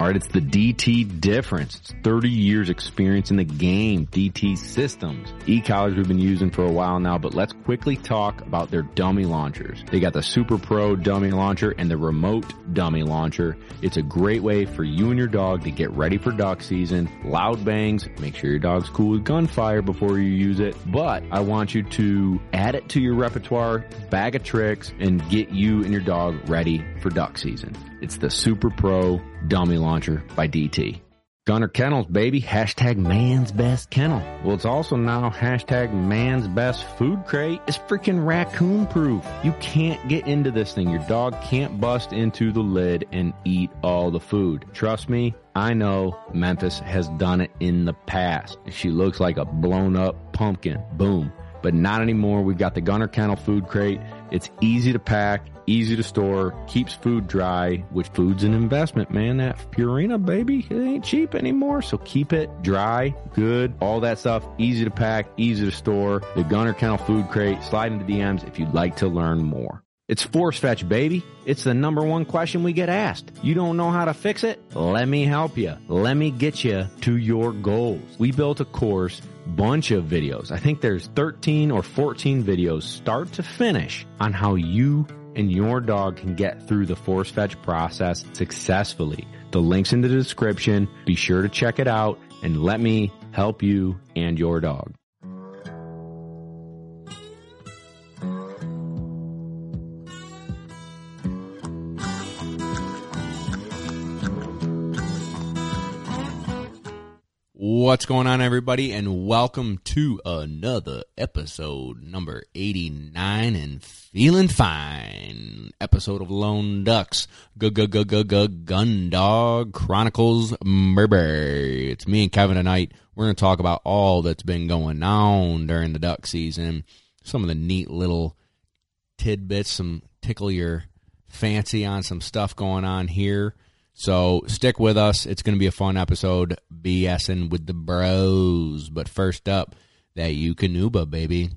All right, it's the DT difference. It's 30 years experience in the game. DT systems. E-collars we've been using for a while now, but let's quickly talk about their dummy launchers. They got the Super Pro dummy launcher and the remote dummy launcher. It's a great way for you and your dog to get ready for duck season. Loud bangs. Make sure your dog's cool with gunfire before you use it. But I want you to add it to your repertoire, bag of tricks, and get you and your dog ready for duck season. It's the Super Pro Dummy Launcher by DT. Gunner Kennels, baby. Hashtag man's best kennel. Well, it's also now hashtag man's best food crate. It's freaking raccoon proof. You can't get into this thing. Your dog can't bust into the lid and eat all the food. Trust me, I know Memphis has done it in the past. She looks like a blown up pumpkin. Boom. But not anymore. We've got the Gunner Kennel food crate. It's easy to pack, easy to store, keeps food dry, which food's an investment, man. That Purina, baby, it ain't cheap anymore. So keep it dry, good, all that stuff, easy to pack, easy to store. The Gunner Kennel food crate, slide into DMs if you'd like to learn more. It's force fetch, baby. It's the number one question we get asked. You don't know how to fix it? Let me help you. Let me get you to your goals. We built a course, bunch of videos. I think there's 13 or 14 videos start to finish on how you and your dog can get through the force fetch process successfully. The link's in the description. Be sure to check it out and let me help you and your dog. What's going on, everybody, and welcome to another episode, number 89, and feeling fine. Episode of Lone Ducks, Gun Dog Chronicles. It's me and Kevin tonight. We're going to talk about all that's been going on during the duck season, some of the neat little tidbits, some tickle your fancy on some stuff going on here. So stick with us. It's going to be a fun episode, BSing with the bros. But first up, that Eukanuba, baby.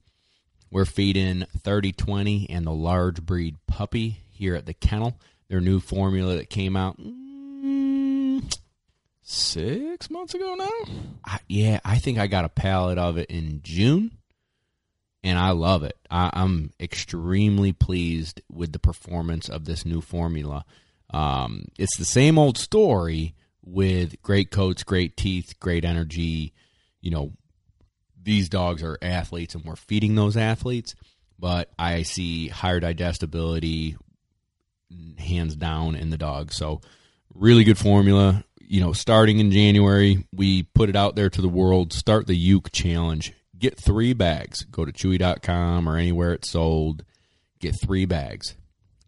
We're feeding 3020 and the large breed puppy here at the kennel. Their new formula that came out mm, six months ago now. I, yeah, I think I got a pallet of it in June, and I love it. I, I'm extremely pleased with the performance of this new formula. Um, it's the same old story with great coats, great teeth, great energy. You know, these dogs are athletes and we're feeding those athletes, but I see higher digestibility hands down in the dog. So, really good formula. You know, starting in January, we put it out there to the world. Start the Uke Challenge. Get three bags. Go to chewy.com or anywhere it's sold. Get three bags.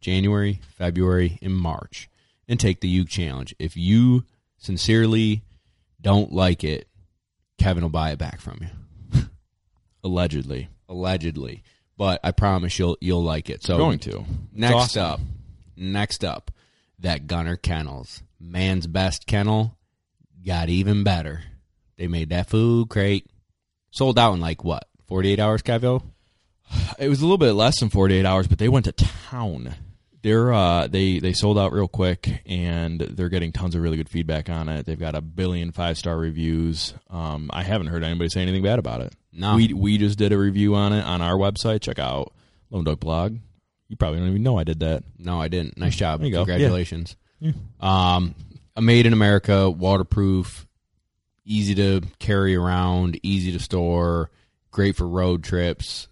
January, February, and March and take the Uke challenge. If you sincerely don't like it, Kevin will buy it back from you. Allegedly. Allegedly. But I promise you'll you'll like it. So Going to. next awesome. up next up, that Gunner Kennels. Man's best kennel got even better. They made that food crate. Sold out in like what? Forty eight hours, Kevo? It was a little bit less than 48 hours, but they went to town. They're uh, they they sold out real quick, and they're getting tons of really good feedback on it. They've got a billion five star reviews. Um, I haven't heard anybody say anything bad about it. No. we we just did a review on it on our website. Check out Lone Dog Blog. You probably don't even know I did that. No, I didn't. Nice job. You go. Congratulations. Um, a made in America, waterproof, easy to carry around, easy to store, great for road trips.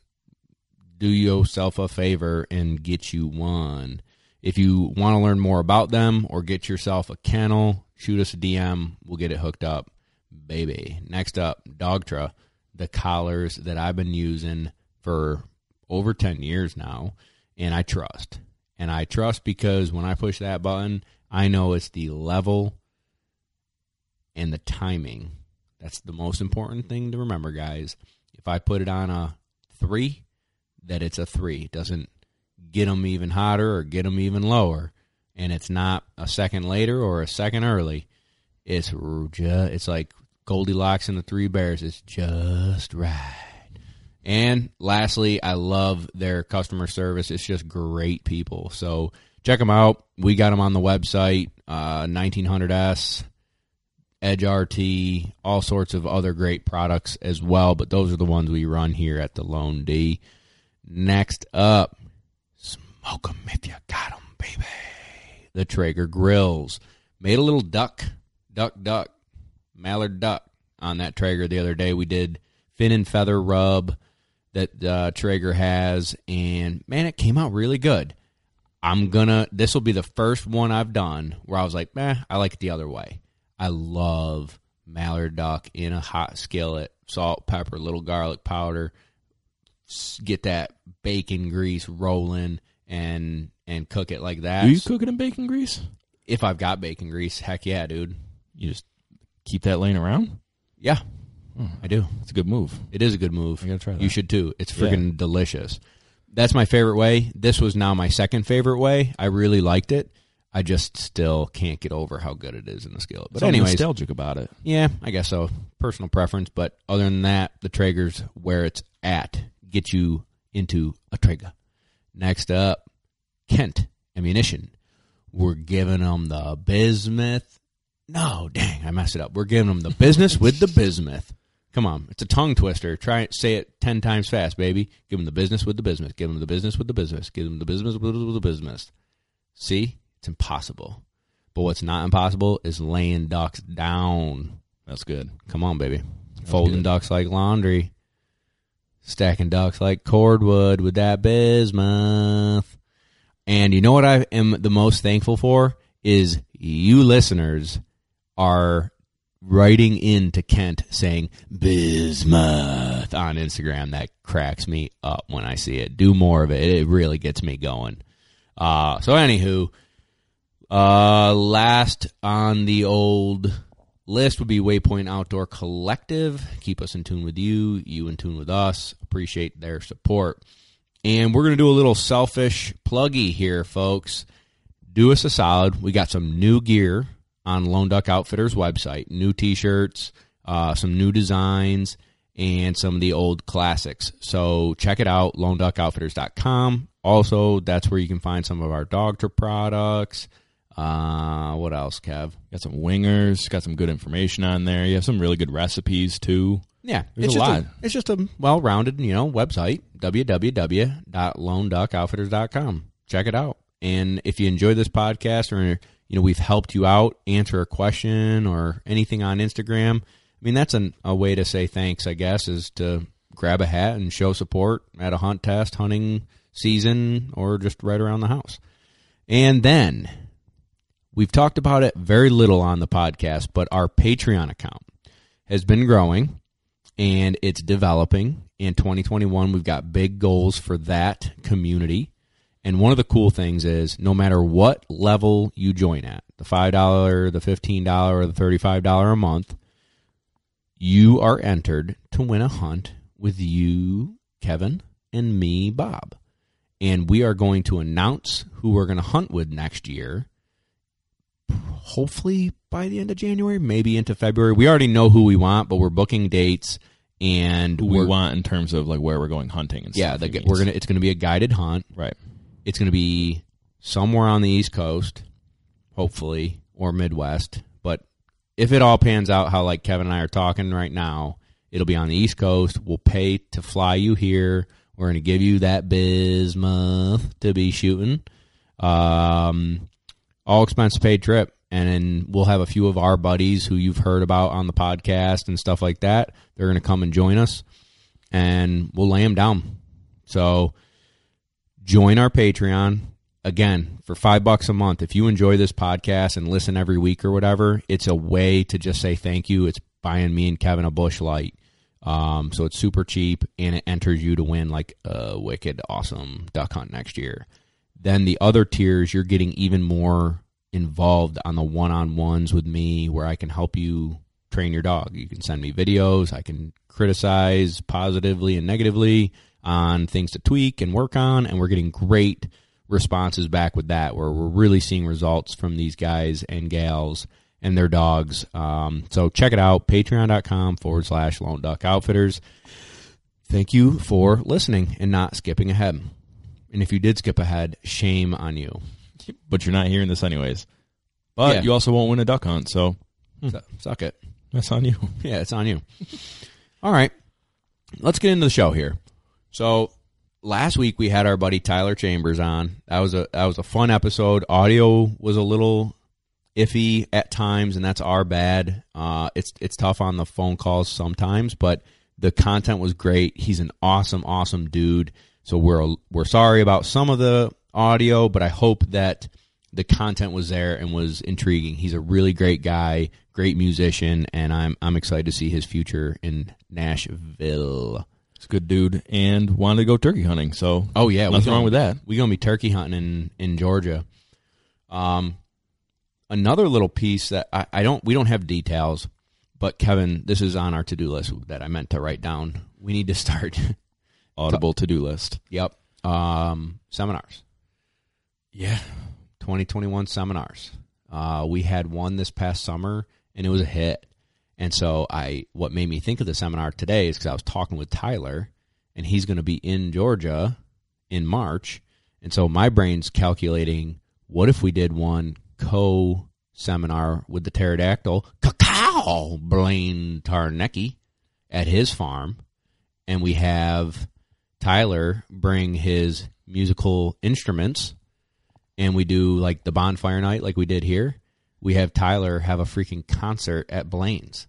Do yourself a favor and get you one. If you want to learn more about them or get yourself a kennel, shoot us a DM. We'll get it hooked up, baby. Next up, Dogtra, the collars that I've been using for over 10 years now, and I trust. And I trust because when I push that button, I know it's the level and the timing. That's the most important thing to remember, guys. If I put it on a three, that it's a three. It doesn't get them even hotter or get them even lower. And it's not a second later or a second early. It's just, it's like Goldilocks and the Three Bears. It's just right. And lastly, I love their customer service. It's just great people. So check them out. We got them on the website, uh, 1900S, Edge RT, all sorts of other great products as well. But those are the ones we run here at the Lone D. Next up, smoke 'em if you got 'em, baby. The Traeger grills. Made a little duck, duck, duck, mallard duck on that Traeger the other day. We did fin and feather rub that uh, Traeger has, and man, it came out really good. I'm gonna. This will be the first one I've done where I was like, "Man, I like it the other way." I love mallard duck in a hot skillet, salt, pepper, little garlic powder. Get that bacon grease rolling and and cook it like that. Do you cook it in bacon grease? if I've got bacon grease, heck yeah, dude. You just keep that laying around. Yeah, hmm. I do. It's a good move. It is a good move. I gotta try that. You should too. It's Yeah. freaking delicious. That's my favorite way. This was now my second favorite way. I really liked it. I just still can't get over how good it is in the skillet. But anyways, nostalgic about it. yeah, I guess so. Personal preference, but other than that, the Traeger's where it's at. Get you into a Traeger. Next up, Kent Ammunition. We're giving them the bismuth. No, dang, I messed it up. We're giving them the business with the bismuth. Come on, it's a tongue twister. Try it, say it ten times fast, baby. Give them the business with the business. Give them the business with the business. Give them the business with the business. See, it's impossible. But what's not impossible is laying ducks down. That's good. Come on, baby. Folding good. ducks like laundry. Stacking ducks like cordwood with that bismuth. And you know what I am the most thankful for is you listeners are writing in to Kent saying bismuth on Instagram. That cracks me up when I see it. Do more of it. It really gets me going. Uh, so anywho, uh, last on the old list would be Waypoint Outdoor Collective. Keep us in tune with you, you in tune with us. Appreciate their support. And we're going to do a little selfish pluggy here, folks. Do us a solid. We got some new gear on Lone Duck Outfitters website. New t-shirts, uh, some new designs, and some of the old classics. So check it out, loneduckoutfitters.com. Also, that's where you can find some of our Dogtra products. Uh, what else, Kev? Got some wingers. Got some good information on there. You have some really good recipes too. Yeah, There's it's a just lot. it's just a well-rounded, you know, website www.loneduckoutfitters.com. Check it out. And if you enjoy this podcast or you know we've helped you out, answer a question or anything on Instagram, I mean that's an, a way to say thanks, I guess, is to grab a hat and show support at a hunt test, hunting season, or just right around the house. And then we've talked about it very little on the podcast, but our Patreon account has been growing and it's developing. In 2021, we've got big goals for that community. And one of the cool things is no matter what level you join at, the $5, the $15, or the $35 a month, you are entered to win a hunt with you, Kevin, and me, Bob. And we are going to announce who we're going to hunt with next year hopefully by the end of January, maybe into February. We already know who we want, but we're booking dates and Who we want in terms of like where we're going hunting and yeah, stuff. the, we're gonna it's gonna be a guided hunt. right. It's gonna be somewhere on the East Coast, hopefully, or Midwest. But if it all pans out how like Kevin and I are talking right now, it'll be on the East Coast. We'll pay to fly you here. We're gonna give you that bismuth to be shooting. Um, all expense paid trip and then we'll have a few of our buddies who you've heard about on the podcast and stuff like that. They're going to come and join us and we'll lay them down. So join our patreon. Again for five bucks a month if you enjoy this podcast and listen every week or whatever it's a way to just say thank you. It's buying me and kevin a Busch Light. Um, so it's super cheap and it enters you to win like a wicked awesome duck hunt next year. Then the other tiers you're getting even more involved on the one-on-ones with me where I can help you train your dog. You can send me videos, I can criticize positively and negatively on things to tweak and work on and we're getting great responses back with that where we're really seeing results from these guys and gals and their dogs. Um, so check it out, patreon.com forward slash lone duck outfitters. Thank you for listening and not skipping ahead. And if you did skip ahead, shame on you. But you're not hearing this anyways. But Yeah. you also won't win a duck hunt, so Su- Suck it. that's on you. Yeah, it's on you. All right. Let's get into the show here. So last week we had our buddy Tyler Chambers on. That was a that was a fun episode. Audio was a little iffy at times, and that's our bad. Uh, it's it's tough on the phone calls sometimes, but the content was great. He's an awesome, awesome dude. So we're we're sorry about some of the audio, but I hope that the content was there and was intriguing. He's a really great guy, great musician, and I'm I'm excited to see his future in Nashville. It's a good dude and wanted to go turkey hunting, so Oh yeah, nothing gonna- wrong with that. We're gonna be turkey hunting in in Georgia. Um, another little piece that I, I don't we don't have details, but Kevin, this is on our to do list that I meant to write down. We need to start. Audible to do list. yep. Um, seminars. Yeah. 2021 seminars. Uh, we had one this past summer, and it was a hit. And so I, what made me think of the seminar today is because I was talking with Tyler, and he's going to be in Georgia in March, and so my brain's calculating what if we did one co seminar with the pterodactyl cacao Blaine Tarnecki at his farm, and we have Tyler bring his musical instruments and we do like the bonfire night like we did here, we have Tyler have a freaking concert at Blaine's.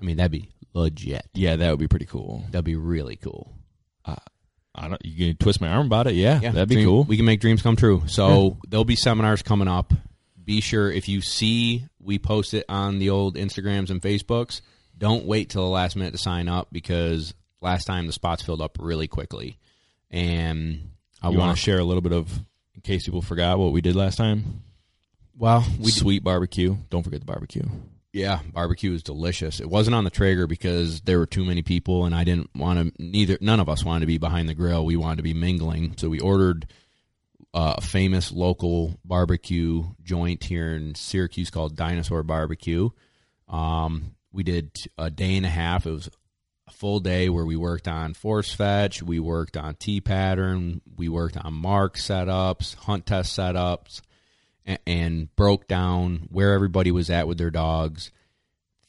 I mean, that'd be legit. Yeah, that would be pretty cool. That'd be really cool. Uh, I don't you can twist my arm about it, yeah. yeah that'd be dream- cool. We can make dreams come true. So there'll be seminars coming up. Be sure if you see we post it on the old Instagrams and Facebooks, don't wait till the last minute to sign up because last time the spots filled up really quickly. And I want to share a little bit of in case people forgot what we did last time? well, We sweet barbecue. Don't forget the barbecue. Yeah, barbecue is delicious. It wasn't on the Traeger because there were too many people, and I didn't want to. Neither none of us wanted to be behind the grill. We wanted to be mingling, so we ordered uh, a famous local barbecue joint here in Syracuse called Dinosaur Barbecue. Um, we did a day and a half. It was a full day where we worked on force fetch, we worked on T pattern, we worked on mark setups, hunt test setups a- and broke down where everybody was at with their dogs,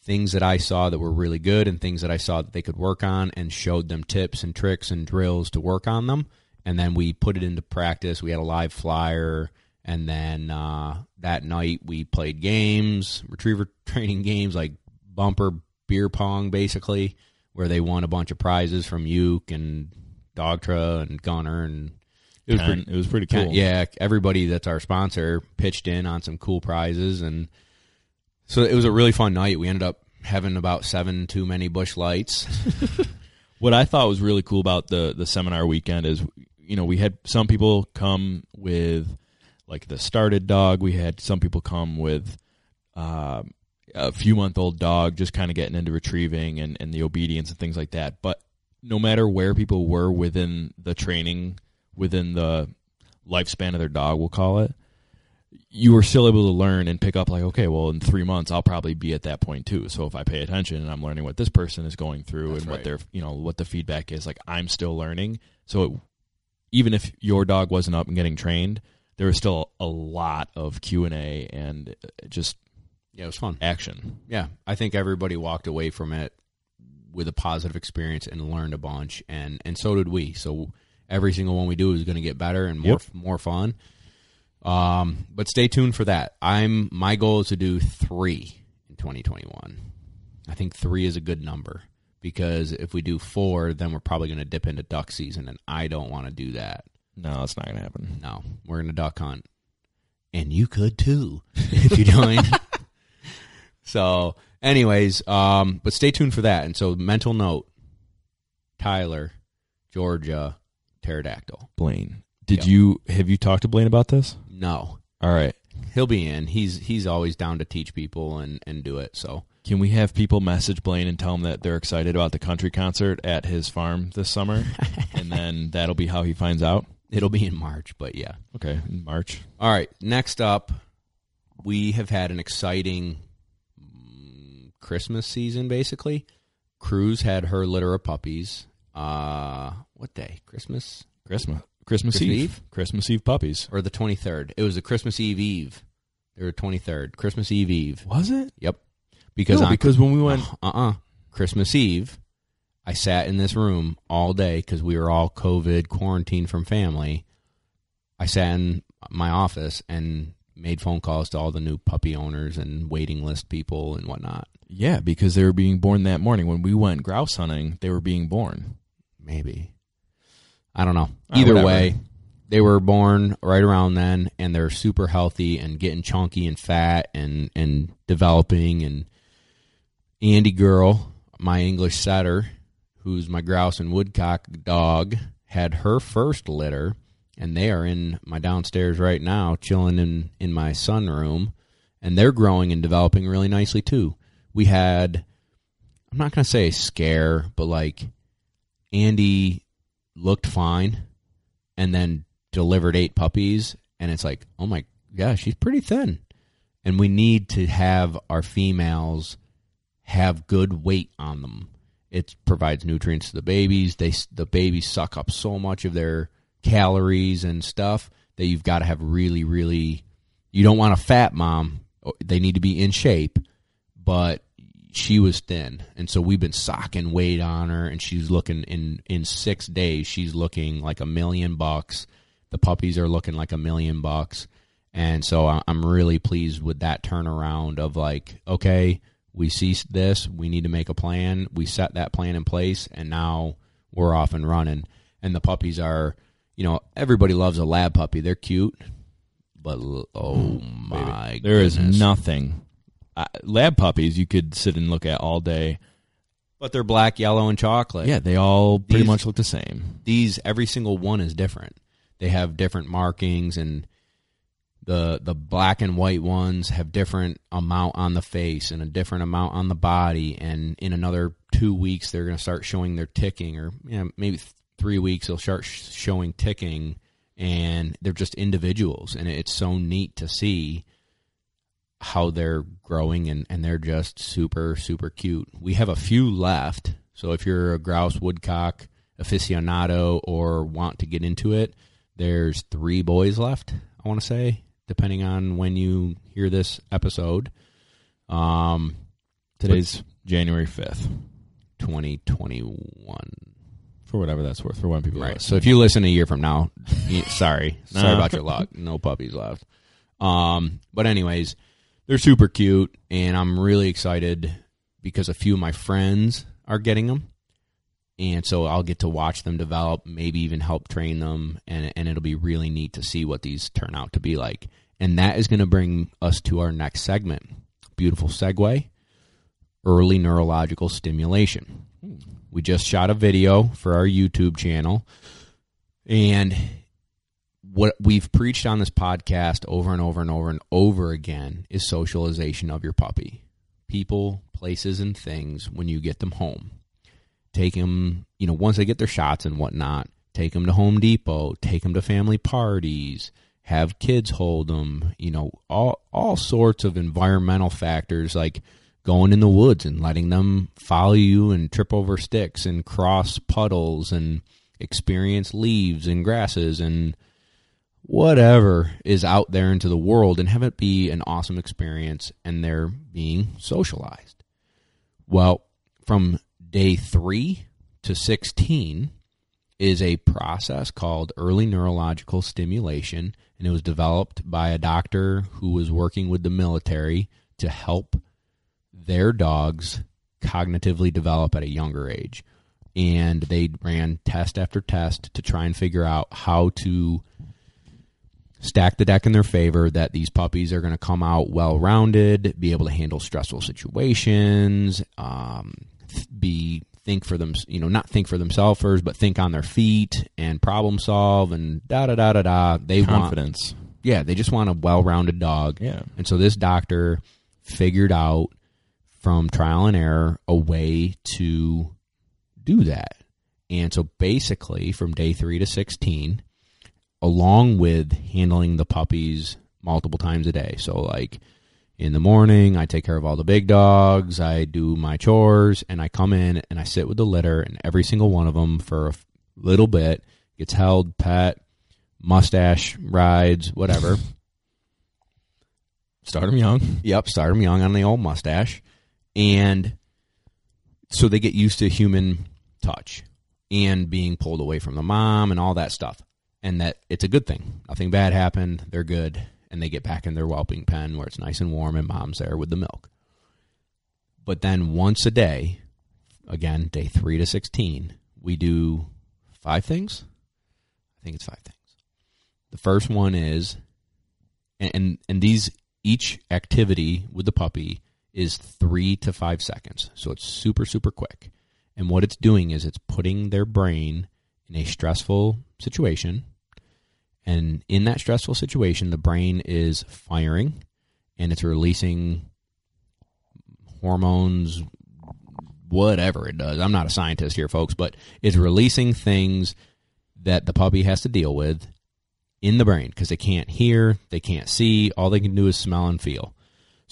things that I saw that were really good and things that I saw that they could work on, and showed them tips and tricks and drills to work on them. And then we put it into practice. We had a live flyer, and then uh, that night we played games, retriever training games like bumper beer pong, basically, where they won a bunch of prizes from Uke and Dogtra and Gunner and It was pretty it was pretty cool. yeah, everybody that's our sponsor pitched in on some cool prizes, and so it was a really fun night. We ended up having about seven too many Busch Lights. What I thought was really cool about the the seminar weekend is, you know, we had some people come with like the started dog. We had some people come with uh, a few month old dog, just kind of getting into retrieving and, and the obedience and things like that. But no matter where people were within the training, within the lifespan of their dog, we'll call it, you were still able to learn and pick up like, okay, well, in three months, I'll probably be at that point too. So if I pay attention and I'm learning what this person is going through That's and right. what their, you know, what the feedback is, like I'm still learning. So it, even if your dog wasn't up and getting trained, there was still a lot of Q and A and uh, just Yeah, it was fun. action. Yeah, I think everybody walked away from it with a positive experience and learned a bunch, and and so did we. So every single one we do is going to get better and more Yep. more fun. Um, but stay tuned for that. I'm my goal is to do three in 2021. I think three is a good number because if we do four, then we're probably going to dip into duck season, and I don't want to do that. No, that's not gonna happen. No, we're going to duck hunt, and you could too if you join. So, anyways, um, but stay tuned for that. And so, mental note: Tyler, Georgia, pterodactyl. Blaine, did Yep. you have you talked to Blaine about this? No, All right. he'll be in. He's he's always down to teach people and and do it. So, Can we have people message Blaine and tell him that they're excited about the country concert at his farm this summer, and then that'll be how he finds out? it'll be in March. But yeah. Okay, in March. All right. Next up, we have had an exciting Christmas season. Basically, Cruz had her litter of puppies. Uh, what day? Christmas. Christmas. Christmas, Christmas Eve. Eve? Christmas Eve puppies. or the 23rd. It was the Christmas Eve Eve. They were 23rd. Christmas Eve Eve. Was it? Yep. Because no, on because when we went, uh uh Christmas Eve, I sat in this room all day because we were all COVID quarantined from family. I sat in my office and made phone calls to all the new puppy owners and waiting list people and whatnot. yeah, because they were being born that morning. When we went grouse hunting, they were being born. Maybe. I don't know. Uh, Either whatever. way, they were born right around then and they're super healthy and getting chunky and fat and, and developing and Andy Girl, my English setter, who's my grouse and woodcock dog, had her first litter and they are in my downstairs right now, chilling in, in my sunroom, and they're growing and developing really nicely too. We had I'm not gonna say a scare, but like Andy looked fine and then delivered eight puppies and it's like, oh my gosh, she's pretty thin. And we need to have our females have good weight on them. It provides nutrients to the babies. They the babies suck up so much of their calories and stuff that you've got to have really really you don't want a fat mom. Oh, they need to be in shape, but she was thin, and so we've been socking weight on her, and she's looking in in six days. She's looking like a million bucks. The puppies are looking like a million bucks, and so I'm really pleased with that turnaround of like, okay, we see this, we need to make a plan. We set that plan in place, and now we're off and running. And the puppies are, you know, everybody loves a lab puppy. They're cute, but l- oh my, There is goodness. nothing. Uh, lab puppies you could sit and look at all day. But they're black, yellow, and chocolate. Yeah, they all pretty These- much look the same. these every single one is different. They have different markings and the the black and white ones have different amount on the face and a different amount on the body and in another 2 weeks they're going to start showing their ticking or you know, maybe th- 3 weeks they'll start sh- showing ticking and they're just individuals and it's so neat to see how they're growing and, and they're just super super cute. We have a few left, so if you're a grouse woodcock aficionado or want to get into it, there's three boys left. I want to say, depending on when you hear this episode, um, Today's January fifth, 2021. For whatever that's worth. For when people Right. So if you listen a year from now, sorry, sorry No. about your luck. No puppies left. Um, but anyways, they're super cute, and I'm really excited because a few of my friends are getting them, and so I'll get to watch them develop, maybe even help train them, and and it'll be really neat to see what these turn out to be like. And that is going to bring us to our next segment. Beautiful segue. Early neurological stimulation. We just shot a video for our YouTube channel. And what we've preached on this podcast over and over and over and over again is socialization of your puppy. People, places, and things when you get them home. Take them, you know, once they get their shots and whatnot, take them to Home Depot, take them to family parties, have kids hold them, you know, all, all sorts of environmental factors like going in the woods and letting them follow you and trip over sticks and cross puddles and experience leaves and grasses and whatever is out there into the world and have it be an awesome experience and they're being socialized. Well, from day 3 to 16 is a process called early neurological stimulation and it was developed by a doctor who was working with the military to help their dogs cognitively develop at a younger age. And they ran test after test to try and figure out how to stack the deck in their favor that these puppies are going to come out well rounded, be able to handle stressful situations, um, be think for them, you know, not think for themselves first, but think on their feet and problem solve and da da da da da. They want confidence. yeah, they just want a well-rounded dog. Yeah. And so this doctor figured out from trial and error a way to do that. And so basically from day 3 to 16 along with handling the puppies multiple times a day. So like in the morning, I take care of all the big dogs, I do my chores, and I come in and I sit with the litter, and every single one of them for a little bit gets held, pet, mustache rides, whatever. Start them young. Yep, start them young on the old mustache, and so they get used to human touch and being pulled away from the mom and all that stuff, and that it's a good thing. Nothing bad happened. They're good, and they get back in their whelping pen where it's nice and warm, and mom's there with the milk. But then once a day, again, day three to sixteen, we do five things. I think it's five things. The first one is, and and, and these each activity with the puppy is three to five seconds. So it's super, super quick. And what it's doing is it's putting their brain in a stressful situation. And in that stressful situation, the brain is firing and it's releasing hormones, whatever it does. I'm not a scientist here, folks, but it's releasing things that the puppy has to deal with in the brain because they can't hear, they can't see, all they can do is smell and feel.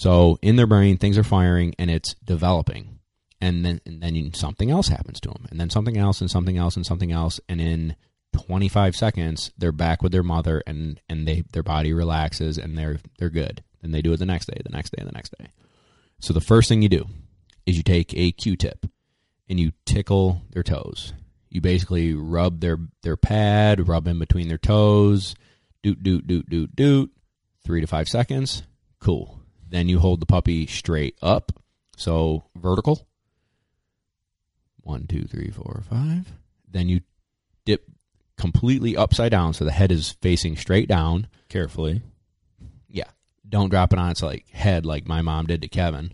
So in their brain, things are firing and it's developing. And then, and then something else happens to them, and then something else, and something else, and something else, and in 25 seconds, they're back with their mother, and and they their body relaxes, and they're they're good. and they do it the next day, the next day, the next day. So the first thing you do is you take a Q-tip and you tickle their toes. You basically rub their their pad, rub in between their toes, doot doot doot doot doot, three to five seconds. Cool. Then you hold the puppy straight up, so vertical. One, two, three, four, five. Then you dip completely upside down, so the head is facing straight down. Carefully. Yeah. Don't drop it on its like head like my mom did to Kevin.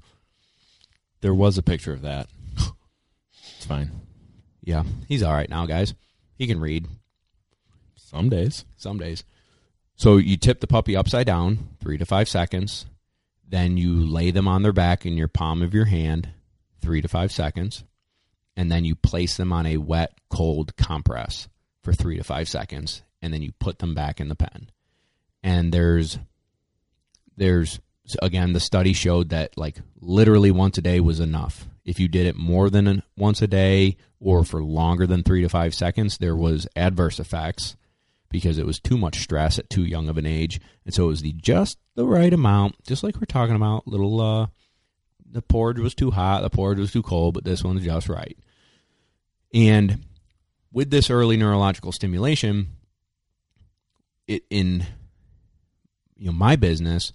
There was a picture of that. It's fine. Yeah, he's all right now, guys. He can read Some days. some days. So you tip the puppy upside down, three to five seconds. Then you lay them on their back in your palm of your hand, three to five seconds. And then you place them on a wet, cold compress for three to five seconds. And then you put them back in the pen. And there's, there's, again, the study showed that like literally once a day was enough. If you did it more than once a day or for longer than three to five seconds, there was adverse effects because it was too much stress at too young of an age, and so it was the just the right amount, just like we're talking about. Little, uh, the porridge was too hot, the porridge was too cold, but this one's just right. And with this early neurological stimulation, it in you know my business,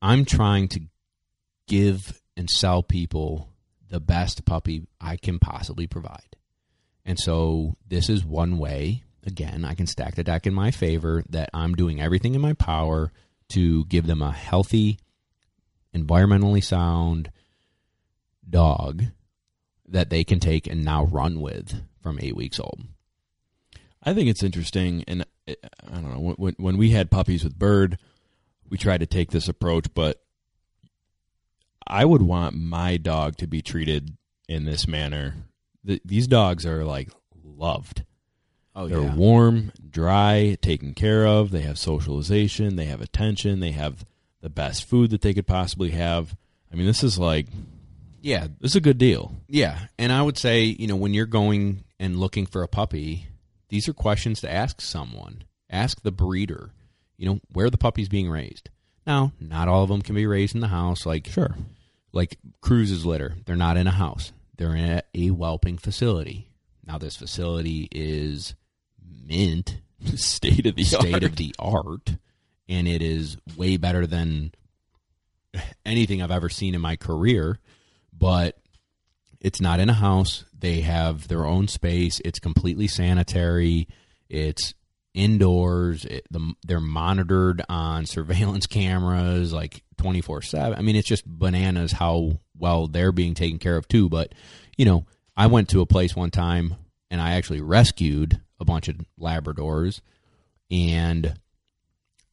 I'm trying to give and sell people the best puppy I can possibly provide. And so this is one way, again, I can stack the deck in my favor that I'm doing everything in my power to give them a healthy, environmentally sound dog that they can take and now run with from eight weeks old. I think it's interesting, and uh, I don't know when when we had puppies with Bird, we tried to take this approach, but I would want my dog to be treated in this manner. Th these dogs are like loved. Oh, They're warm, dry, taken care of. They have socialization. They have attention. They have the best food that they could possibly have. I mean, this is like Yeah, this is a good deal. Yeah, and I would say, you know, when you're going and looking for a puppy, these are questions to ask someone. Ask the breeder, you know, where the puppy's being raised. Now, not all of them can be raised in the house. Like Sure. like Cruz's litter, they're not in a house. They're in a, a whelping facility. Now, this facility is mint, State of the state art. of the art, and it is way better than anything I've ever seen in my career. But it's not in a house. They have their own space. It's completely sanitary. It's indoors. It, the, they're monitored on surveillance cameras like 24 7. I mean, it's just bananas how well they're being taken care of, too. But, you know, I went to a place one time and I actually rescued a bunch of Labradors. And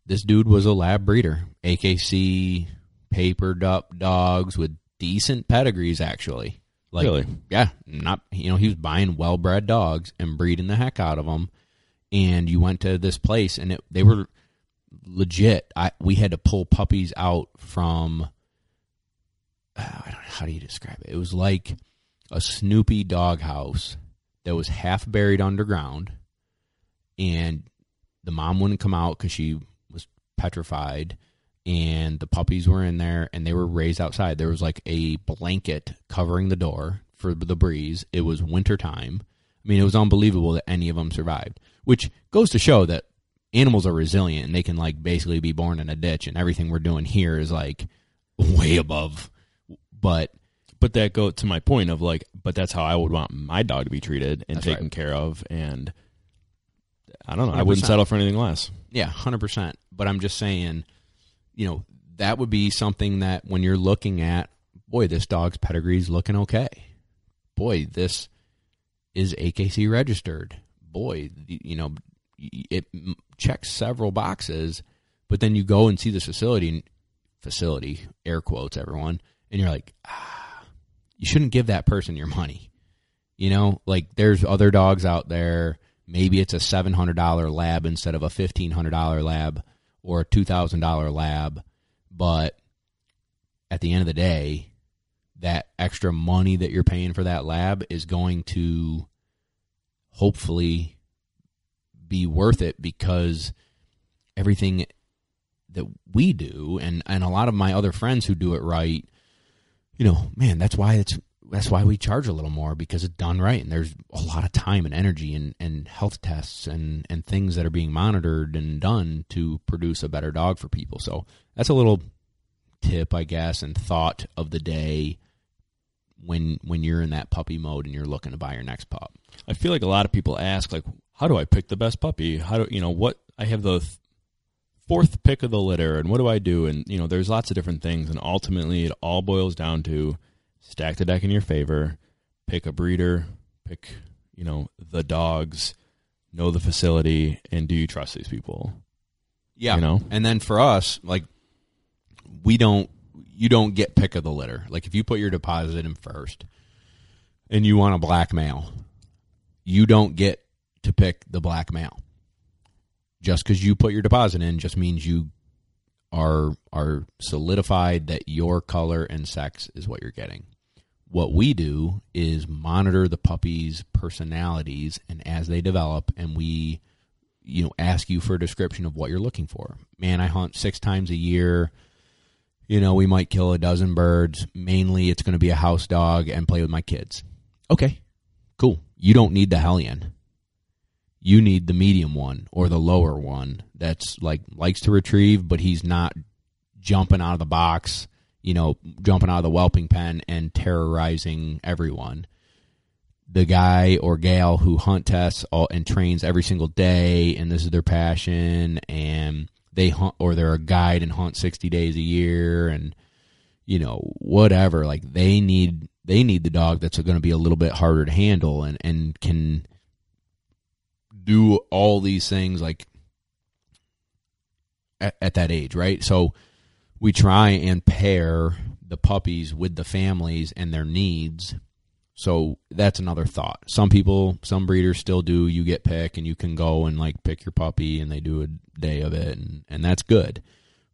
this dude was a lab breeder, AKC papered up dogs with decent pedigrees, actually. Like, Really? yeah, not you know he was buying well bred dogs and breeding the heck out of them. And you went to this place, and it, they were legit. I we had to pull puppies out from. Uh, I don't know how do you describe it. It was like a Snoopy doghouse that was half buried underground, and the mom wouldn't come out because she was petrified, and the puppies were in there and they were raised outside. There was like a blanket covering the door for the breeze. It was wintertime. I mean, it was unbelievable that any of them survived, which goes to show that animals are resilient and they can like basically be born in a ditch and everything we're doing here is like way above but But that go to my point of like, but that's how I would want my dog to be treated and That's taken right. care of, and I don't know. I wouldn't settle for anything less. Yeah, hundred percent. But I'm just saying, you know, that would be something that when you're looking at, boy, this dog's pedigree's looking okay. Boy, this is AKC registered. Boy, you know, it checks several boxes. But then you go and see this facility, facility air quotes, everyone, and you're like, ah, you shouldn't give that person your money. You know, like there's other dogs out there. Maybe it's a seven hundred dollar lab instead of a fifteen hundred dollar lab or a two thousand dollar lab. But at the end of the day, that extra money that you're paying for that lab is going to hopefully be worth it because everything that we do and, and a lot of my other friends who do it right, you know, man, that's why it's that's why we charge a little more because it's done right and there's a lot of time and energy and, and health tests and, and things that are being monitored and done to produce a better dog for people. So that's a little tip, I guess, and thought of the day when when you're in that puppy mode and you're looking to buy your next pup. I feel like a lot of people ask, like, how do I pick the best puppy? How do you know what? I have the th- fourth pick of the litter, and what do I do? And you know, there's lots of different things, and ultimately, it all boils down to stack the deck in your favor, pick a breeder, pick you know the dogs, know the facility, and do you trust these people? Yeah. You know? And then for us, like we don't you don't get pick of the litter. Like if you put your deposit in first and you want a black male, you don't get to pick the black male. Just because you put your deposit in just means you are are solidified that your color and sex is what you're getting. What we do is monitor the puppy's personalities and as they develop and we you know ask you for a description of what you're looking for. Man, I hunt 6 times a year. You know, we might kill a dozen birds. Mainly it's going to be a house dog and play with my kids. Okay. Cool. You don't need the Hellion you need the medium one or the lower one that's like likes to retrieve, but he's not jumping out of the box, you know, jumping out of the whelping pen and terrorizing everyone. The guy or gal who hunt tests all, and trains every single day, and this is their passion, and they hunt or they're a guide and hunt sixty days a year, and you know whatever. Like they need they need the dog that's going to be a little bit harder to handle and and can do all these things like at, at that age, right? So we try and pair the puppies with the families and their needs. So that's another thought. Some people, some breeders still do. You get pick and you can go and like pick your puppy and they do a day of it and, and that's good.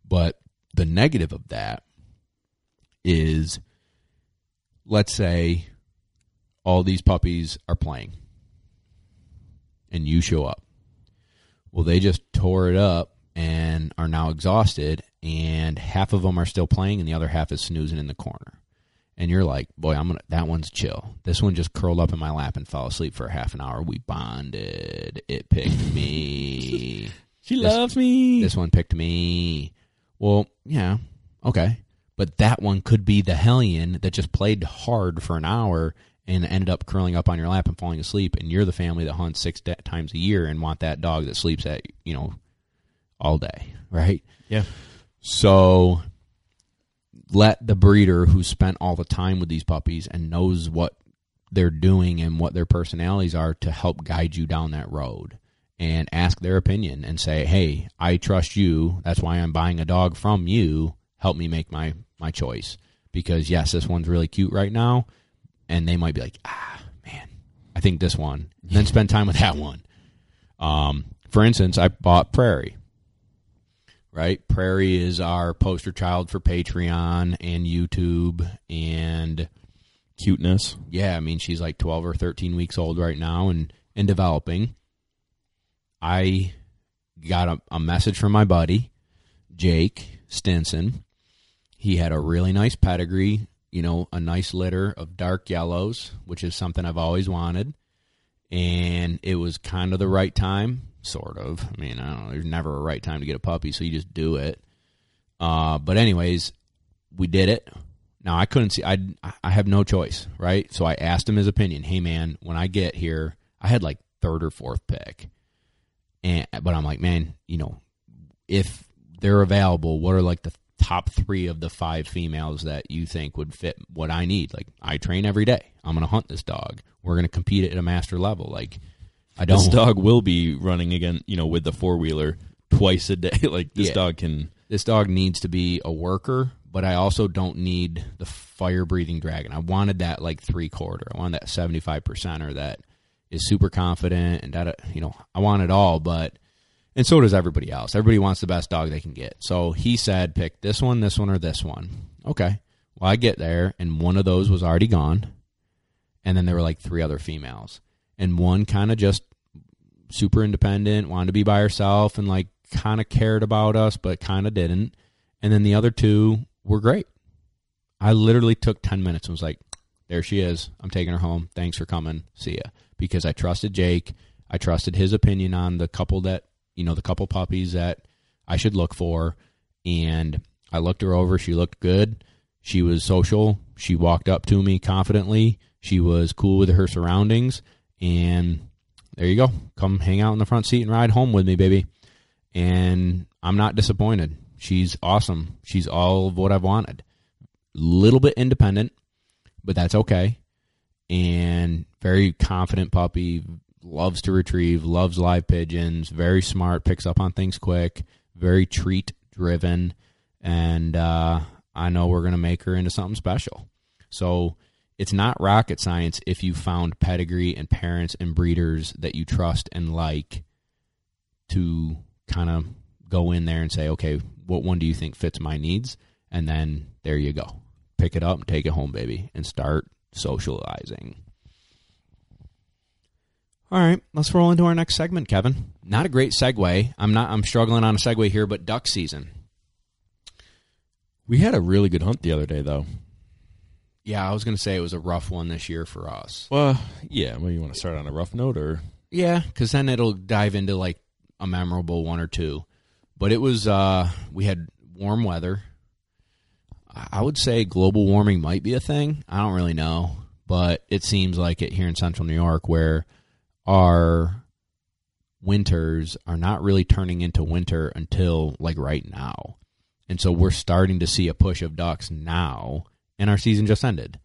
But the negative of that is let's say all these puppies are playing and you show up. Well, they just tore it up and are now exhausted, and half of them are still playing, and the other half is snoozing in the corner. And you're like, boy, I'm gonna. That one's chill. This one just curled up in my lap and fell asleep for a half an hour. We bonded. It picked me. She This- loves me. this one picked me. Well, yeah, okay. But that one could be the hellion that just played hard for an hour and ended up curling up on your lap and falling asleep. And you're the family that hunts six da- times a year and want that dog that sleeps at you know all day, right? yeah. So let the breeder who spent all the time with these puppies and knows what they're doing and what their personalities are to help guide you down that road and ask their opinion and say, "Hey, I trust you. That's why I'm buying a dog from you. Help me make my my choice." Because yes, this one's really cute right now, and they might be like, "Ah, man, I think this one." And then spend time with that one. Um, for instance, I bought Prairie right? Prairie is our poster child for Patreon and YouTube. And Cuteness. yeah, I mean, she's like 12 or 13 weeks old right now and, and developing. I got a, a message from my buddy, Jake Stinson. He had a really nice pedigree, you know, a nice litter of dark yellows, which is something I've always wanted. And it was kind of the right time, sort of. I mean, I don't know. There's never a right time to get a puppy, so you just do it. Uh, but anyways, we did it. Now I couldn't see. I I have no choice, right? So I asked him his opinion. Hey man, when I get here, I had like third or fourth pick, and but I'm like, man, you know, if they're available, what are like the top three of the five females that you think would fit what I need? Like I train every day. I'm gonna hunt this dog. We're gonna compete at a master level. Like I don't. This dog will be running again, you know, with the four wheeler twice a day. like this Yeah. dog can. this dog needs to be a worker, but I also don't need the fire breathing dragon. I wanted that like three quarter. I wanted that seventy five percenter that is super confident and that you know I want it all, but and so does everybody else. Everybody wants the best dog they can get. So he said, pick this one, this one, or this one. Okay. Well, I get there, and one of those was already gone, and then there were like three other females, and one kind of just super independent, wanted to be by herself, and like kind of cared about us, but kind of didn't. And then the other two were great. I literally took 10 minutes and was like, there she is. I'm taking her home. Thanks for coming. See ya. Because I trusted Jake. I trusted his opinion on the couple that, you know, the couple puppies that I should look for. And I looked her over. She looked good. She was social. She walked up to me confidently. She was cool with her surroundings. And there you go. Come hang out in the front seat and ride home with me, baby. And I'm not disappointed. She's awesome. She's all of what I've wanted. Little bit independent, but that's okay. And very confident puppy. Loves to retrieve. Loves live pigeons. Very smart. Picks up on things quick. Very treat driven. And uh, I know we're going to make her into something special. So it's not rocket science if you found pedigree and parents and breeders that you trust and like to kind of go in there and say, okay, what one do you think fits my needs? And then there you go. Pick it up and take it home, baby, and start socializing. All right, let's roll into our next segment, Kevin. Not a great segue. I'm not I'm struggling on a segue here, but duck season. We had a really good hunt the other day, though. Yeah, I was going to say it was a rough one this year for us. Well, yeah. Well, you want to start on a rough note, or Yeah, because then it'll dive into like a memorable one or two. But it was uh we had warm weather. I I would say global warming might be a thing. I don't really know, but it seems like it here in central New York where our winters are not really turning into winter until like right now. And so we're starting to see a push of ducks now and our season just ended,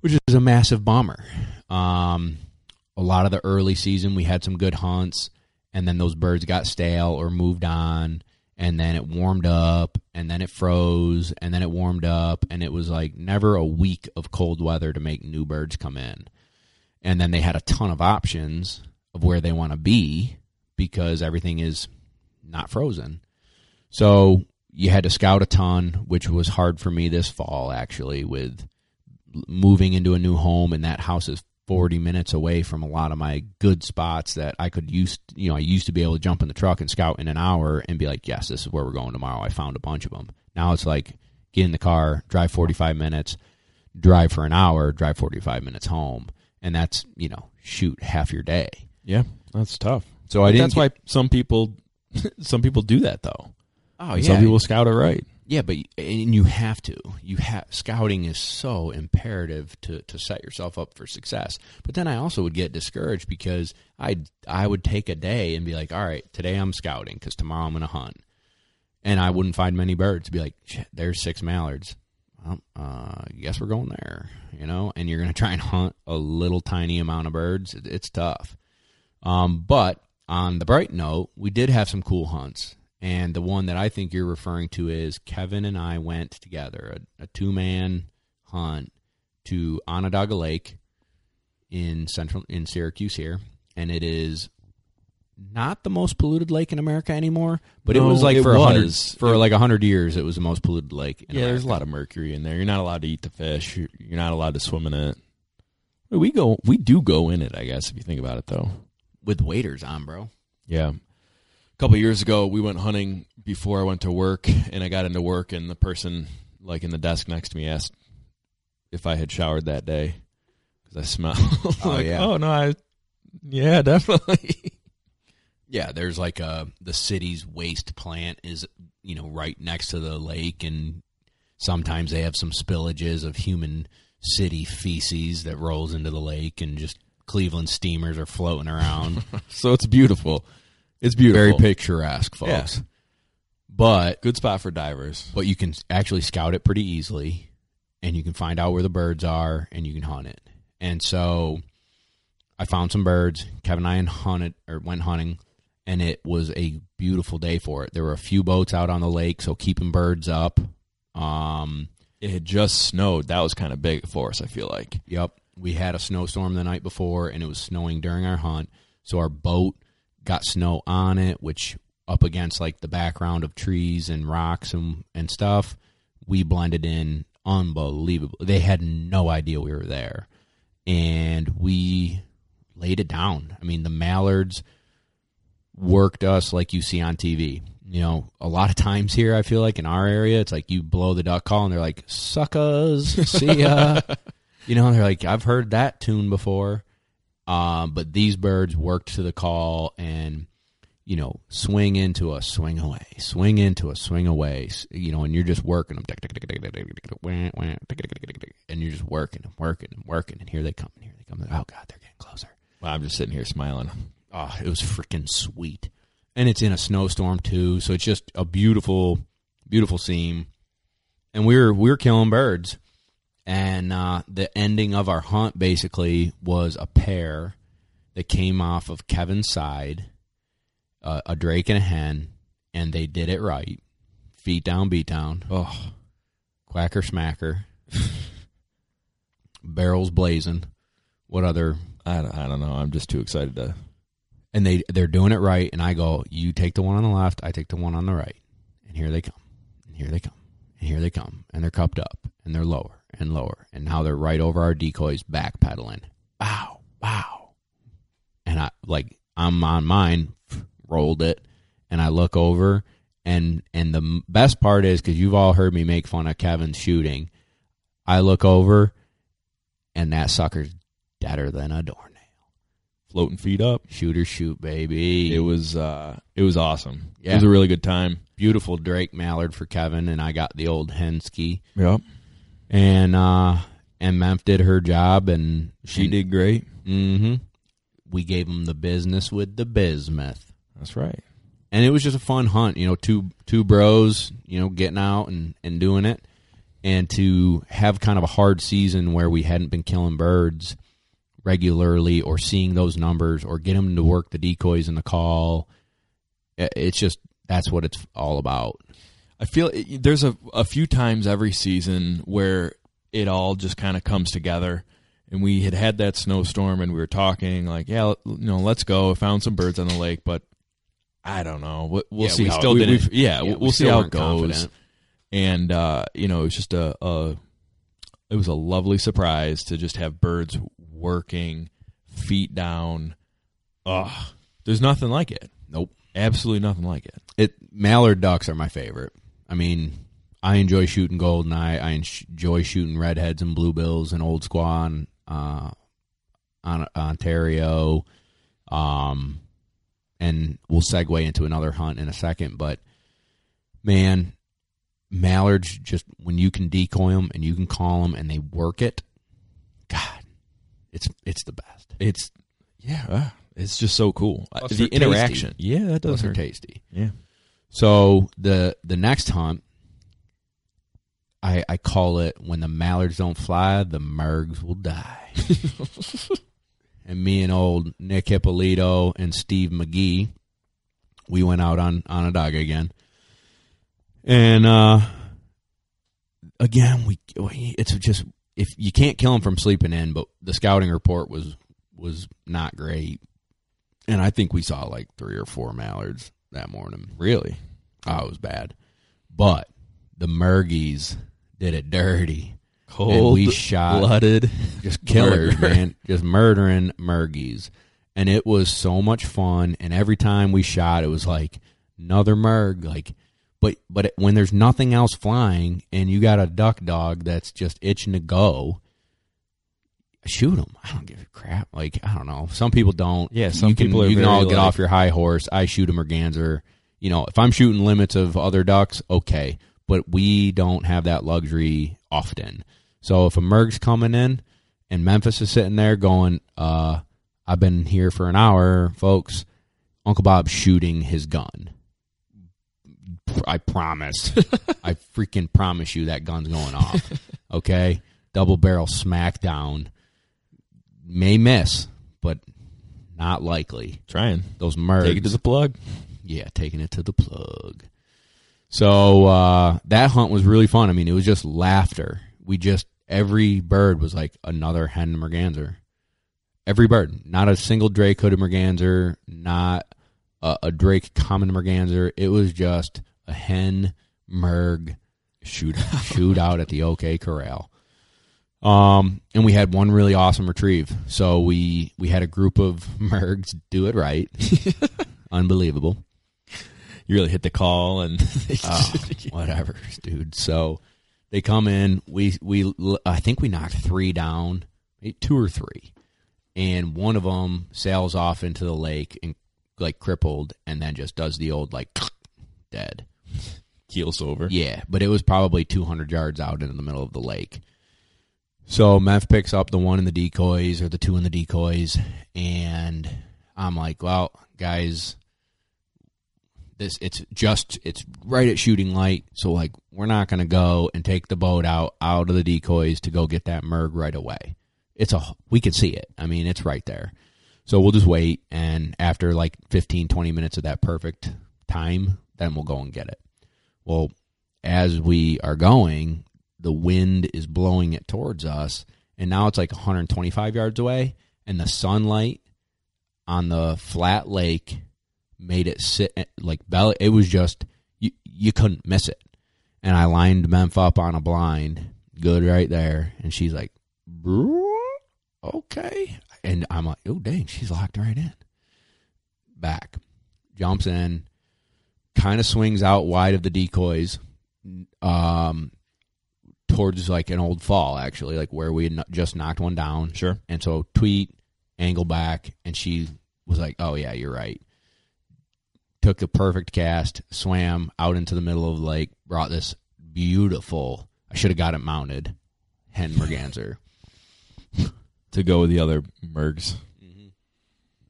which is a massive bummer. Um a lot of the early season we had some good hunts and then those birds got stale or moved on and then it warmed up and then it froze and then it warmed up and it was like never a week of cold weather to make new birds come in and then they had a ton of options of where they want to be because everything is not frozen. So you had to scout a ton which was hard for me this fall actually with moving into a new home and that house is 40 minutes away from a lot of my good spots that I could use you know I used to be able to jump in the truck and scout in an hour and be like yes this is where we're going tomorrow. I found a bunch of them now it's like get in the car drive 45 minutes drive for an hour drive 45 minutes home and that's you know shoot half your day yeah, that's tough. so I didn't That's why some people, some people do that though. oh yeah. Some people scout it right. Yeah, but and you have to. You have scouting is so imperative to to set yourself up for success. But then I also would get discouraged because I I would take a day and be like, all right, today I'm scouting because tomorrow I'm going to hunt, and I wouldn't find many birds. Be like, there's six mallards. Uh, guess we're going there, you know. And you're going to try and hunt a little tiny amount of birds. It, it's tough. Um, but on the bright note, we did have some cool hunts. And the one that I think you're referring to is Kevin and I went together, a, a two man hunt to Onondaga Lake in central in Syracuse here. And it is not the most polluted lake in America anymore, but it was like it for a hundred for It- like a hundred years it was the most polluted lake. Yeah, there's a lot of mercury in there. You're not allowed to eat the fish. You're, you're not allowed to swim in it. We go, we do go in it, I guess, if you think about it, though. with waders on, bro. Yeah. A couple years ago, we went hunting before I went to work, and I got into work, and the person like in the desk next to me asked if I had showered that day because I smell. Oh, like, yeah. Oh no, I. Yeah, definitely. Yeah, there's like a the city's waste plant is you know right next to the lake, and sometimes they have some spillages of human city feces that rolls into the lake, and just Cleveland steamers are floating around. so it's beautiful. It's beautiful. Very picturesque, folks. Yeah. But Good spot for divers. but you can actually scout it pretty easily, and you can find out where the birds are, and you can hunt it. And so, I found some birds. Kevin and I hunted or went hunting, and it was a beautiful day for it. There were a few boats out on the lake, so keeping birds up. Um, It had just snowed. That was kind of big for us. I feel like. Yep. We had a snowstorm the night before and it was snowing during our hunt. So our boat got snow on it, which up against like the background of trees and rocks and, and stuff, we blended in unbelievable. They had no idea we were there. And we laid it down. I mean, the mallards worked us like you see on TV. You know, a lot of times here, I feel like in our area, it's like you blow the duck call and they're like, suckers, see ya. you know, they're like, I've heard that tune before. Um, but these birds worked to the call and, you know, swing into us, swing away, swing into us, swing away. You know, and you're just working them, and you're just working and working and working, and here they come, and here they come. Oh God, they're getting closer. Well, I'm just sitting here smiling. Oh, it was freaking sweet. And it's in a snowstorm too, so it's just a beautiful, beautiful scene. And we were we were killing birds, and uh, the ending of our hunt basically was a pair that came off of Kevin's side, uh, a drake and a hen, and they did it right. Feet down, beat down, Oh, quacker smacker, barrels blazing. What other I don't, I don't know. I'm just too excited to. And they they're doing it right. And i go you take the one on the left i take the one on the right. And here they come. And here they come. And here they come. And they're cupped up. And they're lower and lower. And now they're right over our decoys backpedaling. Wow. Wow. And i like i'm on mine rolled it. And i look over. And and the best part is because you've all heard me make fun of kevin's shooting. I look over. And that sucker's deader than a doornail Floating feet up. Shoot or shoot, baby. It was uh, it was awesome. It was a really good time. beautiful Drake Mallard for Kevin, and I got the old Hensky. Yep. And uh, and Memph did her job, and She did great. Mm-hmm. We gave him the business with the bismuth, That's right. and it was just a fun hunt. You know, two two bros, you know, getting out and and doing it, and to have kind of a hard season where we hadn't been killing birds regularly or seeing those numbers or get them to work the decoys and the call. It's just that's what it's all about. I feel it, there's a a few times every season where it all just kind of comes together. And we had had that snowstorm, and we were talking like, yeah, you know, let's go. I found some birds on the lake, but I don't know. We'll, we'll Yeah, see. we how still we- didn't- yeah, yeah, we'll we see how it goes. confident. And uh, you know, it was just a, a it was a lovely surprise to just have birds working, feet down. Ugh, there's nothing like it. Nope. Absolutely nothing like it. it mallard ducks are my favorite. I mean, I enjoy shooting goldeneye. I enjoy shooting redheads and bluebills and old squaw and uh, on Ontario. Um, and we'll segue into another hunt in a second. But man, mallards just when you can decoy them and you can call them and they work it. God, it's it's the best. It's yeah, uh, it's just so cool. Uh, the they're tasty. interaction, yeah, that does Those are tasty. Yeah, So the the next hunt, I I call it when the mallards don't fly, the mergs will die. and me and old Nick Hippolito and Steve McGee, we went out on Onondaga again, and uh, again we it's just if you can't kill them from sleeping in, but the scouting report was was not great, and I think we saw like three or four mallards that morning. really. Oh, it was bad. But the Murgies did it dirty. Cold and we shot blooded. just killers, murder. man. Just murdering Murgies. and it was so much fun. And every time we shot, it was like another merg. Like, but but when there's nothing else flying, and you got a duck dog that's just itching to go, shoot them. I don't give a crap. Like I don't know. Some people don't. Yeah, some you can, people you can all get off your high horse. I shoot a merganser. You know, if I'm shooting limits of other ducks, okay. But we don't have that luxury often. So if a merg's coming in and Memphis is sitting there going, uh, I've been here for an hour, folks. Uncle Bob's shooting his gun. I promise. I freaking promise you that gun's going off. Okay? Double barrel smackdown. May miss, but not likely. Trying. Those mergs. Take it to the plug. Yeah, taking it to the plug. So uh, that hunt was really fun. I mean, it was just laughter. We just every bird was like another hen merganser. Every bird, not a single Drake hooded merganser, not a, a Drake common merganser. It was just a hen merg shoot shootout at the OK Corral. Um, and we had one really awesome retrieve. So we we had a group of mergs do it right. Unbelievable. You really hit the call and Oh, whatever, dude. So they come in. We we I think we knocked three down, two or three, and one of them sails off into the lake and like crippled, and then just does the old like dead. Keels over. Yeah, but it was probably 200 yards out into the middle of the lake. So Memph picks up the one in the decoys or the two in the decoys, and I'm like, well, guys, this it's just it's right at shooting light, so like we're not gonna go and take the boat out out of the decoys to go get that merg right away. It's a we can see it. I mean, it's right there. So we'll just wait, and after like 15, 20 minutes of that perfect time, then we'll go and get it. Well, as we are going, the wind is blowing it towards us, and now it's like 125 yards away, and the sunlight on the flat lake made it sit like belly. It was just you you couldn't miss it. And I lined Memph up on a blind, good right there, and she's like, okay, and I'm like, oh dang, she's locked right in. Back, jumps in, kind of swings out wide of the decoys, um, towards like an old fall actually, like where we had just knocked one down. Sure. And so tweet, angle back, and she was like, "Oh yeah, you're right." Took a perfect cast, swam out into the middle of the lake, brought this beautiful. I should have got it mounted, hen merganser. To go with the other mergs.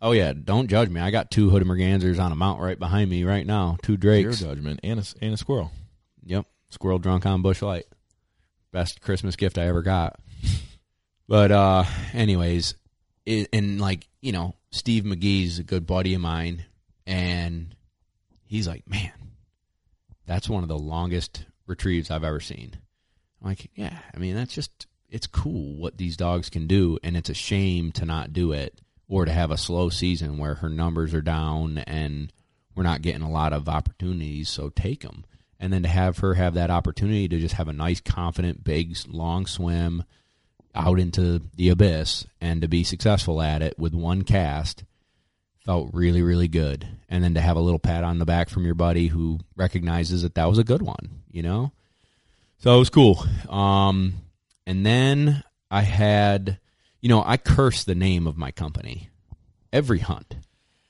Oh yeah, don't judge me. I got two hooded mergansers on a mount right behind me right now. Two drakes. Your judgment. And a, and a squirrel. Yep. Squirrel drunk on Busch Light. Best Christmas gift I ever got. But uh anyways, it, and like, you know, Steve McGee's a good buddy of mine and he's like, "Man, that's one of the longest retrieves I've ever seen." I'm like, "Yeah, I mean, that's just it's cool what these dogs can do and it's a shame to not do it or to have a slow season where her numbers are down and we're not getting a lot of opportunities, so take them. And then to have her have that opportunity to just have a nice, confident, big, long swim out into the abyss and to be successful at it with one cast felt really, really good. And then to have a little pat on the back from your buddy who recognizes that that was a good one, you know? So it was cool. Um, and then I had, you know, I curse the name of my company every hunt.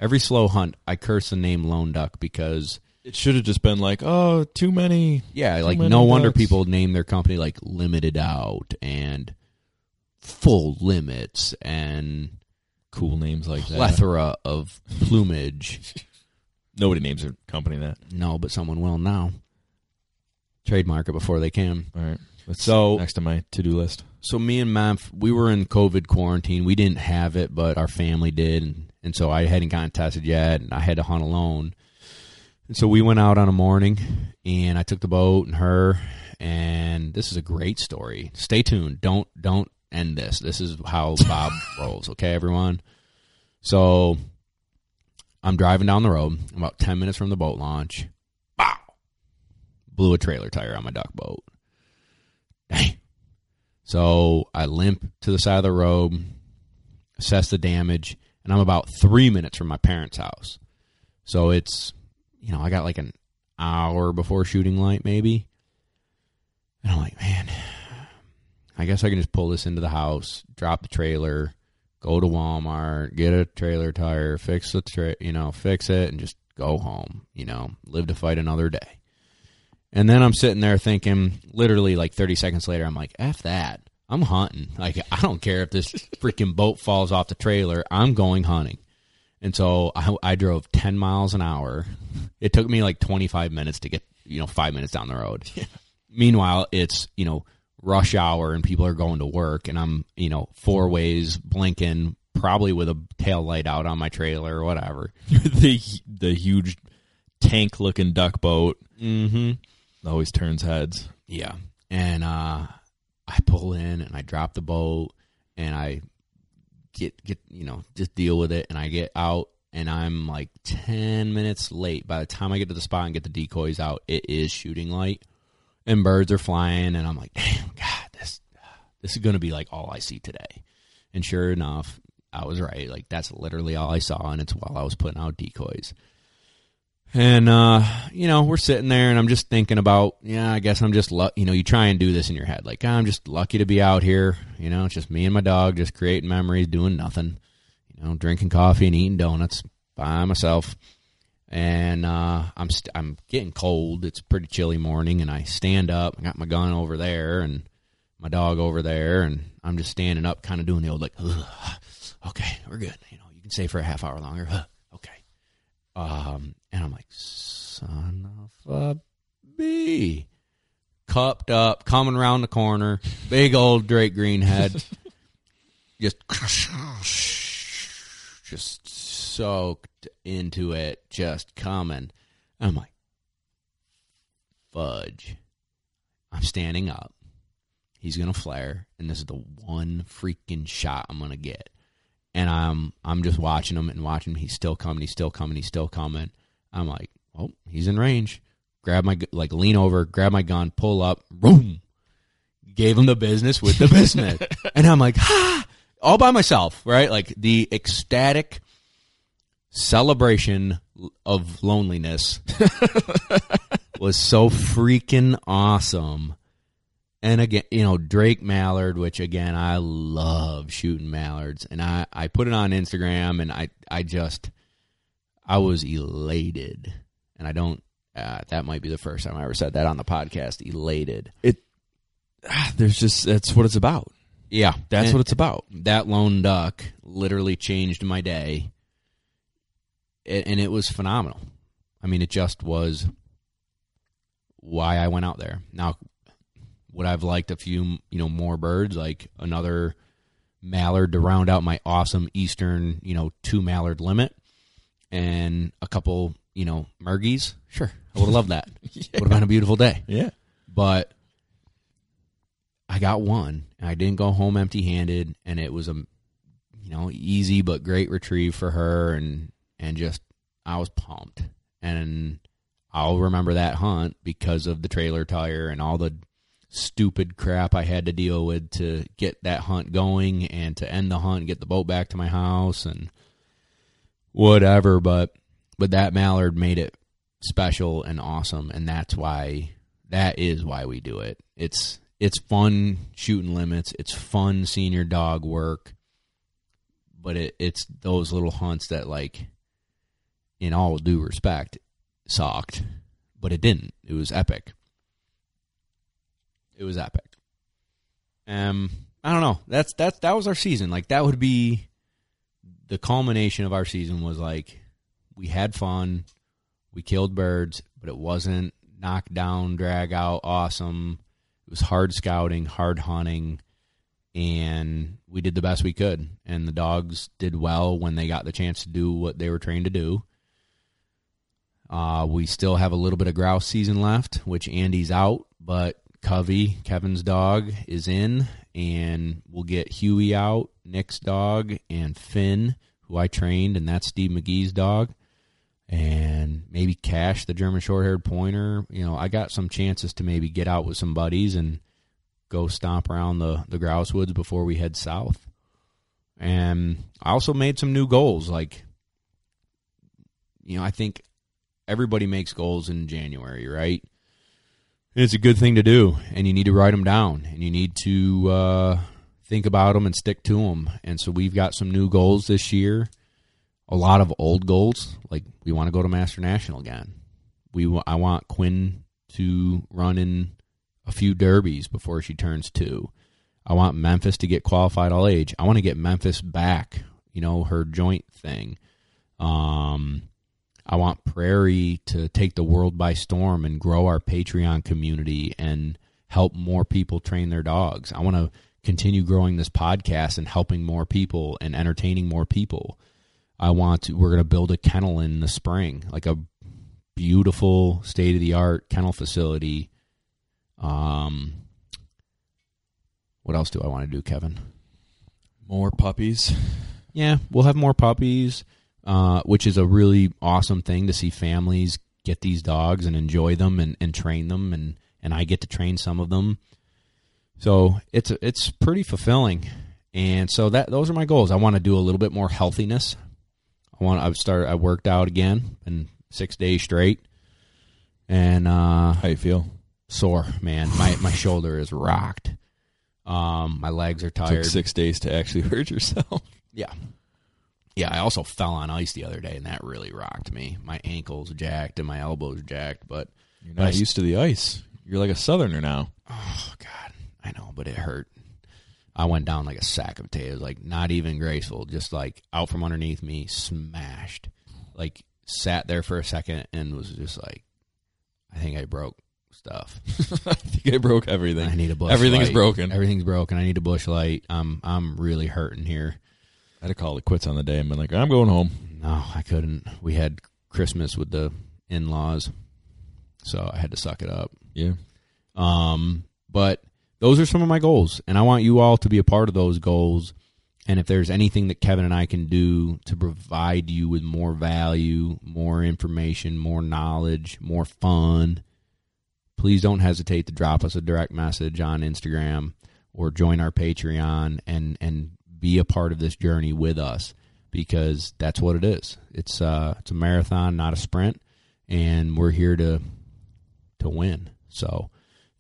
Every slow hunt, I curse the name Lone Duck because It should have just been like, oh, too many. yeah, Too like many no wonder people name their company like Limited Out and Full Limits and Cool names like that. plethora of plumage. Nobody names their company that. no, but someone will now. Trademark it before they can. All right. That's So- next to my to do list. So me and my we were in COVID quarantine. We didn't have it, but our family did, and, and so I hadn't gotten tested yet, and I had to hunt alone. And so we went out on a morning, and I took the boat and her, and this is a great story. Stay tuned. Don't don't end this. This is how Bob rolls. Okay, everyone. So I'm driving down the road. I'm about ten minutes from the boat launch. Bow. Blew a trailer tire on my duck boat. Dang. So I limp to the side of the road, assess the damage, and I'm about three minutes from my parents' house. So it's, you know, I got like an hour before shooting light, maybe. And I'm like, man, I guess I can just pull this into the house, drop the trailer, go to Walmart, get a trailer tire, fix the tra- you know, fix it, and just go home. You know, live to fight another day. And then I'm sitting there thinking, literally like 30 seconds later, I'm like, F that. I'm hunting. Like, I don't care if this freaking boat falls off the trailer. I'm going hunting. And so I, I drove 10 miles an hour. It took me like 25 minutes to get, you know, five minutes down the road. Yeah. Meanwhile, it's, you know, rush hour and people are going to work and I'm, you know, four ways blinking, probably with a tail light out on my trailer or whatever. the the huge tank looking duck boat. Mm-hmm. Always turns heads. Yeah. And uh I pull in and I drop the boat and I get get you know, just deal with it and I get out and I'm like 10 minutes late. By the time I get to the spot and get the decoys out, it is shooting light and birds are flying and I'm like, "Damn, god, this this is going to be like all I see today." And sure enough, I was right. Like that's literally all I saw and it's while I was putting out decoys. And uh, you know, we're sitting there, and I'm just thinking about, yeah, I guess I'm just, lu- you know, you try and do this in your head, like I'm just lucky to be out here. You know, it's just me and my dog, just creating memories, doing nothing. You know, drinking coffee and eating donuts by myself. And uh, I'm st- I'm getting cold. It's a pretty chilly morning, and I stand up. I got my gun over there, and my dog over there, and I'm just standing up, kind of doing the old like, okay, we're good. You know, you can stay for a half hour longer. okay. Um, and I'm like, son of a bee. Cupped up, coming around the corner, big old Drake Greenhead. just just soaked into it, just coming. I'm like, fudge. I'm standing up. He's gonna flare, and this is the one freaking shot I'm gonna get. And I'm I'm just watching him and watching him. He's still coming. He's still coming. He's still coming. I'm like, oh, he's in range. Grab my like lean over, grab my gun, pull up, boom. Gave him the business with the bismuth, and I'm like, ah, all by myself, right? Like the ecstatic celebration of loneliness was so freaking awesome. And again, you know, Drake Mallard, which again, I love shooting mallards. And I, I put it on Instagram and I, I just, I was elated. And I don't, uh, that might be the first time I ever said that on the podcast. Elated. It, there's just, that's what it's about. Yeah. That's And what it's about. That lone duck literally changed my day. A- And it was phenomenal. I mean, it just was why I went out there. Now, would I've liked a few, you know, more birds, like another mallard to round out my awesome eastern, you know, two mallard limit, and a couple, you know, mergies? Sure, I would have loved that. Would have been a beautiful day. Yeah. But I got one, and I didn't go home empty-handed, and it was a, you know, easy but great retrieve for her, and and just I was pumped, and I'll remember that hunt because of the trailer tire and all the stupid crap I had to deal with to get that hunt going and to end the hunt and get the boat back to my house and whatever but but that mallard made it special and awesome and that's why that is why we do it it's it's fun shooting limits it's fun seeing your dog work but it, it's those little hunts that like in all due respect sucked but it didn't it was epic it was epic. Um, I don't know. That's that's that was our season. Like that would be the culmination of our season. Was like we had fun, we killed birds, but it wasn't knock down, drag out, awesome. It was hard scouting, hard hunting, and we did the best we could. And the dogs did well when they got the chance to do what they were trained to do. Uh, we still have a little bit of grouse season left, which Andy's out, but Covey, Kevin's dog, is in, and we'll get Huey out, Nick's dog, and Finn, who I trained, and that's Steve McGee's dog, and maybe Cash, the German short-haired pointer. You know, I got some chances to maybe get out with some buddies and go stomp around the the grouse woods before we head south. And I also made some new goals. Like, you know, I think everybody makes goals in January, right? And it's a good thing to do, and you need to write them down, and you need to uh, think about them and stick to them. And so we've got some new goals this year. A lot of old goals, like we want to go to Master National again. We I want Quinn to run in a few derbies before she turns two. I want Memphis to get qualified all age. I want to get Memphis back, you know, her joint thing. Um, I want Prairie to take the world by storm and grow our Patreon community and help more people train their dogs. I want to continue growing this podcast and helping more people and entertaining more people. I want to, we're going to build a kennel in the spring, like a beautiful state of the art kennel facility. Um, what else do I want to do, Kevin? More puppies. Yeah, we'll have more puppies, uh, which is a really awesome thing to see families get these dogs and enjoy them and, and train them, and, and I get to train some of them. So it's it's pretty fulfilling, and so that those are my goals. I want to do a little bit more healthiness. I want I've started I worked out again and six days straight, and uh, How you feel? sore man. My my shoulder is rocked. Um, my legs are tired. Took six days to actually hurt yourself. Yeah. Yeah, I also fell on ice the other day, and that really rocked me. My ankles jacked and my elbows jacked, but You're I not used to the ice. You're like a southerner now. oh god, I know, but it hurt. I went down like a sack of potatoes, like not even graceful, just like out from underneath me, smashed. Like sat there for a second and was just like, I think I broke stuff. I think I broke everything. I need a Busch. Everything is broken. Everything's broken. I need a Busch Light. I'm I'm really hurting here. I had to call it quits on the day and been like, I'm going home. No, I couldn't. We had Christmas with the in laws, so I had to suck it up. Yeah. Um, but those are some of my goals, and I want you all to be a part of those goals. And if there's anything that Kevin and I can do to provide you with more value, more information, more knowledge, more fun, please don't hesitate to drop us a direct message on Instagram or join our Patreon and and be a part of this journey with us because that's what it is. It's uh it's a marathon, not a sprint, and we're here to to win. So,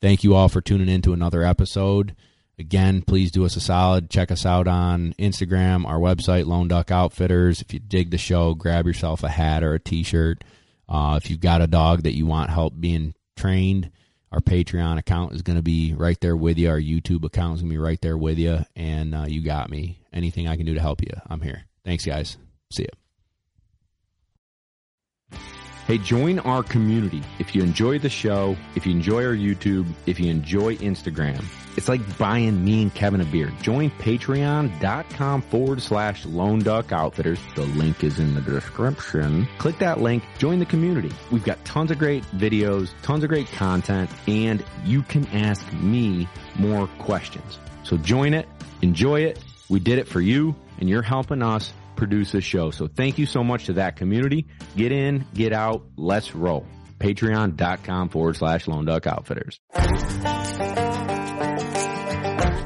thank you all for tuning in to another episode. Again, please do us a solid. Check us out on Instagram, our website, Lone Duck Outfitters. If you dig the show, grab yourself a hat or a t shirt. Uh, if you've got a dog that you want help being trained, our Patreon account is going to be right there with you. Our YouTube account is going to be right there with you. And uh, you got me. Anything I can do to help you, I'm here. Thanks, guys. See ya. Hey, join our community. If you enjoy the show, if you enjoy our YouTube, if you enjoy Instagram, it's like buying me and Kevin a beer. Join patreon.com forward slash lone duck outfitters. The link is in the description. Click that link, join the community. We've got tons of great videos, tons of great content, and you can ask me more questions. So join it, enjoy it. We did it for you, and you're helping us produce this show. So thank you so much to that community. Get in, get out, let's roll. Patreon.com forward slash Lone Duck Outfitters.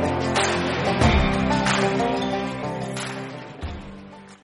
Thank you.